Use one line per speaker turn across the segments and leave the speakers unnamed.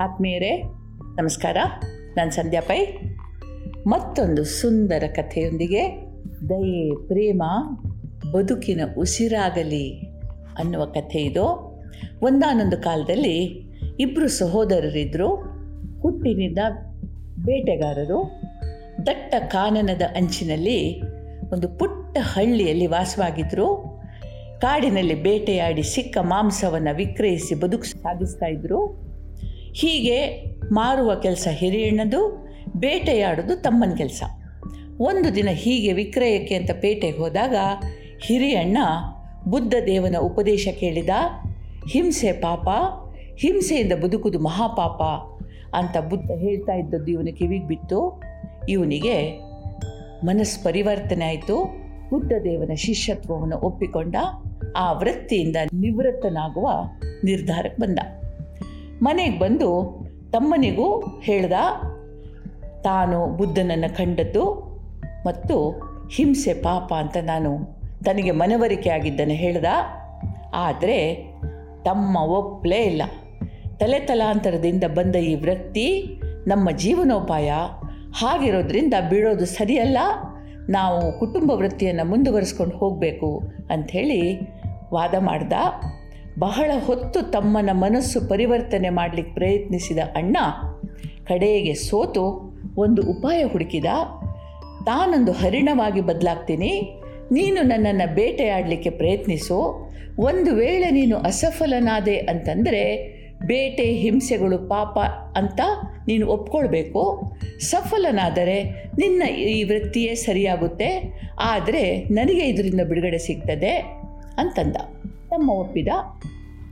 ಆತ್ಮೀಯರೇ, ನಮಸ್ಕಾರ. ನಾನು ಸಂಧ್ಯಾ ಪೈ. ಮತ್ತೊಂದು ಸುಂದರ ಕಥೆಯೊಂದಿಗೆ ದಯೆ, ಪ್ರೇಮ, ಬದುಕಿನ ಉಸಿರಾಗಲಿ ಅನ್ನುವ ಕಥೆ ಇದು. ಒಂದಾನೊಂದು ಕಾಲದಲ್ಲಿ ಇಬ್ಬರು ಸಹೋದರರಿದ್ದರು ಹುಟ್ಟಿನಿಂದ ಬೇಟೆಗಾರರು. ದಟ್ಟ ಕಾನನದ ಅಂಚಿನಲ್ಲಿ ಒಂದು ಪುಟ್ಟ ಹಳ್ಳಿಯಲ್ಲಿ ವಾಸವಾಗಿದ್ದರು ಕಾಡಿನಲ್ಲಿ ಬೇಟೆಯಾಡಿ ಸಿಕ್ಕ ಮಾಂಸವನ್ನು ವಿಕ್ರಯಿಸಿ ಬದುಕು ಸಾಗಿಸ್ತಾ ಇದ್ದರು ಹೀಗೆ ಮಾರುವ ಕೆಲಸ ಹಿರಿಯಣ್ಣದು, ಬೇಟೆಯಾಡೋದು ತಮ್ಮನ ಕೆಲಸ. ಒಂದು ದಿನ ಹೀಗೆ ವಿಕ್ರಯಕ್ಕೆ ಅಂತ ಪೇಟೆಗೆ ಹೋದಾಗ ಹಿರಿಯಣ್ಣ ಬುದ್ಧ ದೇವನ ಉಪದೇಶ ಕೇಳಿದ, ಹಿಂಸೆ ಪಾಪ, ಹಿಂಸೆಯಿಂದ ಬದುಕುದು ಮಹಾಪಾಪ ಅಂತ ಬುದ್ಧ ಹೇಳ್ತಾ ಇದ್ದದ್ದು ಇವನು ಕಿವಿಗೆ ಬಿತ್ತು. ಇವನಿಗೆ ಮನಸ್ಸು ಪರಿವರ್ತನೆ ಆಯಿತು. ಬುದ್ಧ ದೇವನ ಶಿಷ್ಯತ್ವವನ್ನು ಒಪ್ಪಿಕೊಂಡ, ಆ ವೃತ್ತಿಯಿಂದ ನಿವೃತ್ತನಾಗುವ ನಿರ್ಧಾರಕ್ಕೆ ಬಂದ. ಮನೆಗೆ ಬಂದು ತಮ್ಮನಿಗೂ ಹೇಳ್ದ, ತಾನು ಬುದ್ಧನನ್ನು ಕಂಡದ್ದು ಮತ್ತು ಹಿಂಸೆ ಪಾಪ ಅಂತ ನಾನು ತನಗೆ ಮನವರಿಕೆ ಆಗಿದ್ದನ್ನು ಹೇಳ್ದ. ಆದರೆ ತಮ್ಮ ಒಪ್ಪಲೇ ಇಲ್ಲ. ತಲೆ ತಲಾಂತರದಿಂದ ಬಂದ ಈ ವೃತ್ತಿ ನಮ್ಮ ಜೀವನೋಪಾಯ. ಹಾಗಿರೋದ್ರಿಂದ ಬಿಡೋದು ಸರಿಯಲ್ಲ. ನಾವು ಕುಟುಂಬ ವೃತ್ತಿಯನ್ನು ಮುಂದುವರಿಸ್ಕೊಂಡು ಹೋಗಬೇಕು ಅಂಥೇಳಿ ವಾದ ಮಾಡ್ದ. ಬಹಳ ಹೊತ್ತು ತಮ್ಮನ ಮನಸ್ಸು ಪರಿವರ್ತನೆ ಮಾಡಲಿಕ್ಕೆ ಪ್ರಯತ್ನಿಸಿದ ಅಣ್ಣ ಕಡೆಗೆ ಸೋತು ಒಂದು ಉಪಾಯ ಹುಡುಕಿದ, ತಾನೊಂದು ಹರಿಣವಾಗಿ ಬದಲಾಗ್ತೀನಿ, ನೀನು ನನ್ನನ್ನು ಬೇಟೆಯಾಡಲಿಕ್ಕೆ ಪ್ರಯತ್ನಿಸು, ಒಂದು ವೇಳೆ ನೀನು ಅಸಫಲನಾದೆ ಅಂತಂದರೆ ಬೇಟೆ, ಹಿಂಸೆಗಳು ಪಾಪ ಅಂತ ನೀನು ಒಪ್ಕೊಳ್ಬೇಕು. ಸಫಲನಾದರೆ ನಿನ್ನ ಈ ವೃತ್ತಿಯೇ ಸರಿಯಾಗುತ್ತೆ, ಆದರೆ ನನಗೆ ಇದರಿಂದ ಬಿಡುಗಡೆ ಸಿಗ್ತದೆ ಅಂತಂದ. ತಮ್ಮ ಒಪ್ಪಿದ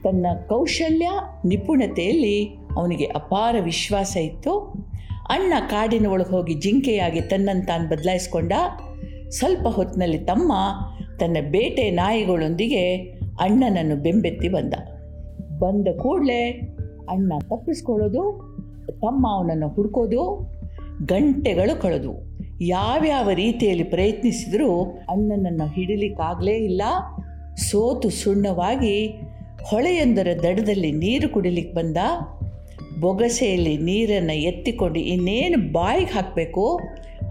ತನ್ನ ಕೌಶಲ್ಯ, ನಿಪುಣತೆಯಲ್ಲಿ ಅವನಿಗೆ ಅಪಾರ ವಿಶ್ವಾಸ ಇತ್ತು. ಅಣ್ಣ ಕಾಡಿನ ಒಳಗೆ ಹೋಗಿ ಜಿಂಕೆಯಾಗಿ ತನ್ನನ್ನು ತಾನು ಬದಲಾಯಿಸ್ಕೊಂಡ. ಸ್ವಲ್ಪ ಹೊತ್ತಿನಲ್ಲಿ ತಮ್ಮ, ತನ್ನ ಬೇಟೆ ನಾಯಿಗಳೊಂದಿಗೆ ಅಣ್ಣನನ್ನು ಬೆಂಬೆತ್ತಿ ಬಂದ. ಬಂದ ಕೂಡಲೇ ಅಣ್ಣ ತಪ್ಪಿಸ್ಕೊಳ್ಳೋದು, ತಮ್ಮ ಅವನನ್ನು ಹುಡ್ಕೋದು, ಗಂಟೆಗಳು ಕಳೆದು ಯಾವ್ಯಾವ ರೀತಿಯಲ್ಲಿ ಪ್ರಯತ್ನಿಸಿದರೂ ಅಣ್ಣನನ್ನು ಹಿಡಿಲಿಕ್ಕಾಗಲೇ ಇಲ್ಲ. ಸೋತು ಸುಣ್ಣವಾಗಿ ಹೊಳೆಯೊಂದರ ದಡದಲ್ಲಿ ನೀರು ಕುಡಿಲಿಕ್ಕೆ ಬಂದ. ಬೊಗಸೆಯಲ್ಲಿ ನೀರನ್ನು ಎತ್ತಿಕೊಂಡು ಇನ್ನೇನು ಬಾಯಿಗೆ ಹಾಕಬೇಕು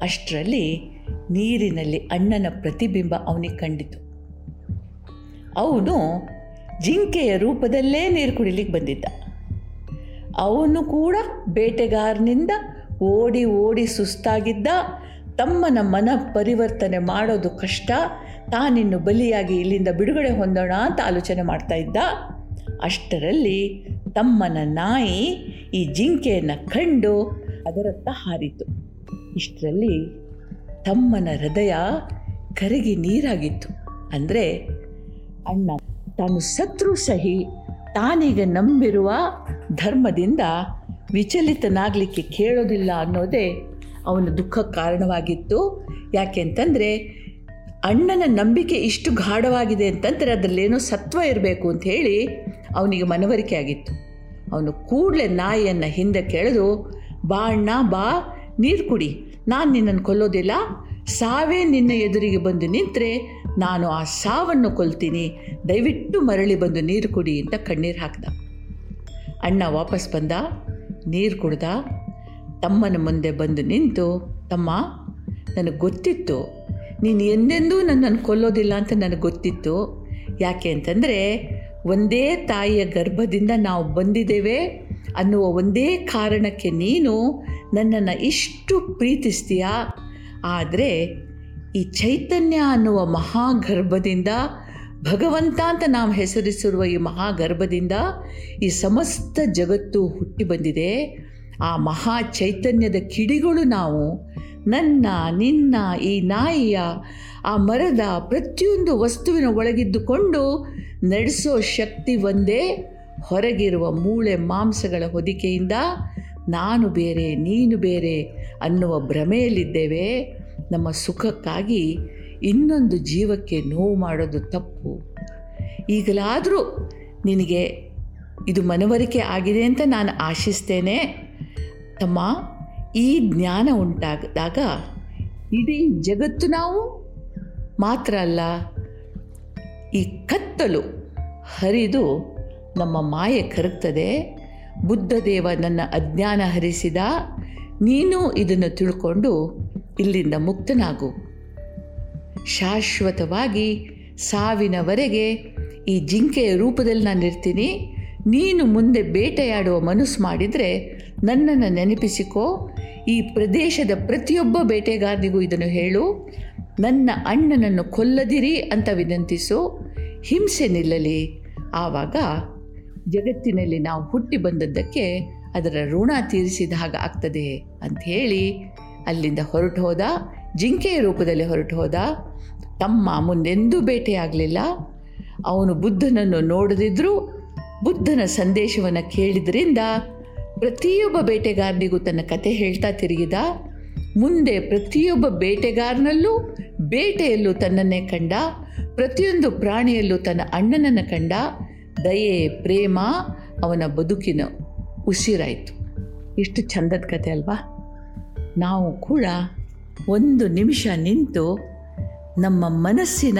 ಅಷ್ಟರಲ್ಲಿ ನೀರಿನಲ್ಲಿ ಅಣ್ಣನ ಪ್ರತಿಬಿಂಬ ಅವನಿಗೆ ಕಂಡಿತು. ಅವನು ಜಿಂಕೆಯ ರೂಪದಲ್ಲೇ ನೀರು ಕುಡಿಲಿಕ್ಕೆ ಬಂದಿದ್ದ. ಅವನು ಕೂಡ ಬೇಟೆಗಾರನಿಂದ ಓಡಿ ಓಡಿ ಸುಸ್ತಾಗಿದ್ದ. ತಮ್ಮನ ಮನ ಪರಿವರ್ತನೆ ಮಾಡೋದು ಕಷ್ಟ. ತಾನಿನ್ನು ಬಲಿಯಾಗಿ ಇಲ್ಲಿಂದ ಬಿಡುಗಡೆ ಹೊಂದೋಣ ಅಂತ ಆಲೋಚನೆ ಮಾಡ್ತಾ ಇದ್ದ. ಅಷ್ಟರಲ್ಲಿ ತಮ್ಮನ ನಾಯಿ ಈ ಜಿಂಕೆಯನ್ನು ಕಂಡು ಅದರತ್ತ ಹಾರಿತು. ಇಷ್ಟರಲ್ಲಿ ತಮ್ಮನ ಹೃದಯ ಕರಗಿ ನೀರಾಗಿತ್ತು. ಅಂದರೆ ಅಣ್ಣ, ತಾನು ಶತ್ರು ಸಹಿ, ತಾನೀಗ ನಂಬಿರುವ ಧರ್ಮದಿಂದ ವಿಚಲಿತನಾಗಲಿಕ್ಕೆ ಕೇಳೋದಿಲ್ಲ ಅನ್ನೋದೇ ಅವನ ದುಃಖಕ್ಕೆ ಕಾರಣವಾಗಿತ್ತು. ಯಾಕೆಂತಂದರೆ ಅಣ್ಣನ ನಂಬಿಕೆ ಇಷ್ಟು ಗಾಢವಾಗಿದೆ ಅಂತಂದರೆ ಅದರಲ್ಲೇನೋ ಸತ್ವ ಇರಬೇಕು ಅಂತ ಹೇಳಿ ಅವನಿಗೆ ಮನವರಿಕೆ ಆಗಿತ್ತು. ಅವನು ಕೂಡಲೇ ನಾಯಿಯನ್ನು ಹಿಂದೆ ಕೆಳೆದು, ಬಾ ಅಣ್ಣ, ಬಾ, ನೀರು ಕುಡಿ. ನಾನು ನಿನ್ನನ್ನು ಕೊಲ್ಲೋದಿಲ್ಲ. ಸಾವೇ ನಿನ್ನ ಎದುರಿಗೆ ಬಂದು ನಿಂತರೆ ನಾನು ಆ ಸಾವನ್ನು ಕೊಲ್ತೀನಿ. ದಯವಿಟ್ಟು ಮರಳಿ ಬಂದು ನೀರು ಕುಡಿ ಅಂತ ಕಣ್ಣೀರು ಹಾಕ್ದ. ಅಣ್ಣ ವಾಪಸ್ ಬಂದ, ನೀರು ಕುಡ್ದ. ತಮ್ಮನ ಮುಂದೆ ಬಂದು ನಿಂತು, ತಮ್ಮ, ನನಗೆ ಗೊತ್ತಿತ್ತು. ನೀನು ಎಂದೆಂದೂ ನನ್ನನ್ನು ಕೊಲ್ಲೋದಿಲ್ಲ ಅಂತ ನನಗೆ ಗೊತ್ತಿತ್ತು. ಯಾಕೆ ಅಂತಂದರೆ ಒಂದೇ ತಾಯಿಯ ಗರ್ಭದಿಂದ ನಾವು ಬಂದಿದ್ದೇವೆ ಅನ್ನುವ ಒಂದೇ ಕಾರಣಕ್ಕೆ ನೀನು ನನ್ನನ್ನು ಇಷ್ಟು ಪ್ರೀತಿಸ್ತೀಯ? ಆದರೆ ಈ ಚೈತನ್ಯ ಅನ್ನುವ ಮಹಾಗರ್ಭದಿಂದ, ಭಗವಂತ ಅಂತ ನಾವು ಹೆಸರಿಸಿರುವ ಈ ಮಹಾಗರ್ಭದಿಂದ ಈ ಸಮಸ್ತ ಜಗತ್ತು ಹುಟ್ಟಿ ಬಂದಿದೆ. ಆ ಮಹಾ ಚೈತನ್ಯದ ಕಿಡಿಗಳು ನಾವು ನನ್ನ, ನಿನ್ನ, ಈ ನಾಯಿಯ, ಆ ಮರದ ಪ್ರತಿಯೊಂದು ವಸ್ತುವಿನ ಒಳಗಿದ್ದುಕೊಂಡು ನಡೆಸೋ ಶಕ್ತಿ ಒಂದೇ. ಹೊರಗಿರುವ ಮೂಳೆ ಮಾಂಸಗಳ ಹೊದಿಕೆಯಿಂದ ನಾನು ಬೇರೆ, ನೀನು ಬೇರೆ ಅನ್ನುವ ಭ್ರಮೆಯಲ್ಲಿದ್ದೇವೆ. ನಮ್ಮ ಸುಖಕ್ಕಾಗಿ ಇನ್ನೊಂದು ಜೀವಕ್ಕೆ ನೋವು ಮಾಡೋದು ತಪ್ಪು. ಈಗಲಾದರೂ ನಿನಗೆ ಇದು ಮನವರಿಕೆ ಆಗಿದೆ ಅಂತ ನಾನು ಆಶಿಸ್ತೇನೆ. ತಮ್ಮ ಈ ಜ್ಞಾನ ಉಂಟಾದಾಗ ಇಡೀ ಜಗತ್ತು ನಾವು ಮಾತ್ರ ಅಲ್ಲ, ಈ ಕತ್ತಲು ಹರಿದು ನಮ್ಮ ಮಾಯೆ ಕರಗ್ತದೆ. ಬುದ್ಧದೇವ ನನ್ನ ಅಜ್ಞಾನ ಹರಿಸಿದ, ನೀನು ಇದನ್ನು ತಿಳ್ಕೊಂಡು ಇಲ್ಲಿಂದ ಮುಕ್ತನಾಗು. ಶಾಶ್ವತವಾಗಿ ಸಾವಿನವರೆಗೆ ಈ ಜಿಂಕೆಯ ರೂಪದಲ್ಲಿ ನಾನು ಇರ್ತೀನಿ ನೀನು ಮುಂದೆ ಬೇಟೆಯಾಡುವ ಮನಸ್ಸು ಮಾಡಿದರೆ ನನ್ನನ್ನು ನೆನಪಿಸಿಕೋ. ಈ ಪ್ರದೇಶದ ಪ್ರತಿಯೊಬ್ಬ ಬೇಟೆಗಾರನಿಗೂ ಇದನ್ನು ಹೇಳು. ನನ್ನ ಅಣ್ಣನನ್ನು ಕೊಲ್ಲದಿರಿ ಅಂತ ವಿನಂತಿಸು. ಹಿಂಸೆ ನಿಲ್ಲಲಿ. ಆವಾಗ ಜಗತ್ತಿನಲ್ಲಿ ನಾವು ಹುಟ್ಟಿ ಬಂದದ್ದಕ್ಕೆ ಅದರ ಋಣ ತೀರಿಸಿದ ಹಾಗೆ ಆಗ್ತದೆ ಅಂತ ಹೇಳಿ ಅಲ್ಲಿಂದ ಹೊರಟು ಹೋದ. ಜಿಂಕೆಯ ರೂಪದಲ್ಲಿ ಹೊರಟು ಹೋದ. ತಮ್ಮ ಮುಂದೆಂದೂ ಬೇಟೆಯಾಗಲಿಲ್ಲ. ಅವನು ಬುದ್ಧನನ್ನು ನೋಡದಿದ್ದರೂ ಬುದ್ಧನ ಸಂದೇಶವನ್ನು ಕೇಳಿದ್ರಿಂದ ಪ್ರತಿಯೊಬ್ಬ ಬೇಟೆಗಾರನಿಗೂ ತನ್ನ ಕತೆ ಹೇಳ್ತಾ ತಿರುಗಿದ. ಮುಂದೆ ಪ್ರತಿಯೊಬ್ಬ ಬೇಟೆಗಾರನಲ್ಲೂ, ಬೇಟೆಯಲ್ಲೂ ತನ್ನನ್ನೇ ಕಂಡ. ಪ್ರತಿಯೊಂದು ಪ್ರಾಣಿಯಲ್ಲೂ ತನ್ನ ಅಣ್ಣನನ್ನು ಕಂಡ. ದಯೆ, ಪ್ರೇಮ, ಅವನ ಬದುಕಿನ ಉಸಿರಾಯಿತು. ಇಷ್ಟು ಚಂದದ ಕತೆ ಅಲ್ವಾ? ನಾವು ಕೂಡ ಒಂದು ನಿಮಿಷ ನಿಂತು ನಮ್ಮ ಮನಸ್ಸಿನ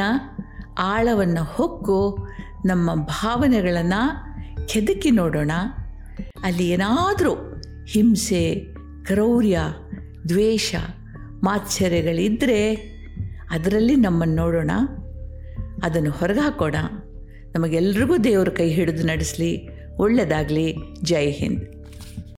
ಆಳವನ್ನು ಹೊಕ್ಕು, ನಮ್ಮ ಭಾವನೆಗಳನ್ನು ಕೆದಕಿ ನೋಡೋಣ. ಅಲ್ಲಿ ಏನಾದರೂ ಹಿಂಸೆ, ಕ್ರೌರ್ಯ, ದ್ವೇಷ ಮಾತ್ಸರ್ಯಗಳಿದ್ದರೆ ಅದರಲ್ಲಿ ನಮ್ಮನ್ನು ನೋಡೋಣ. ಅದನ್ನು ಹೊರಗೆ ಹಾಕೋಣ ನಮಗೆಲ್ರಿಗೂ ದೇವರ ಕೈ ಹಿಡಿದು ನಡೆಸಲಿ. ಒಳ್ಳೆಯದಾಗಲಿ ಜೈ ಹಿಂದ್.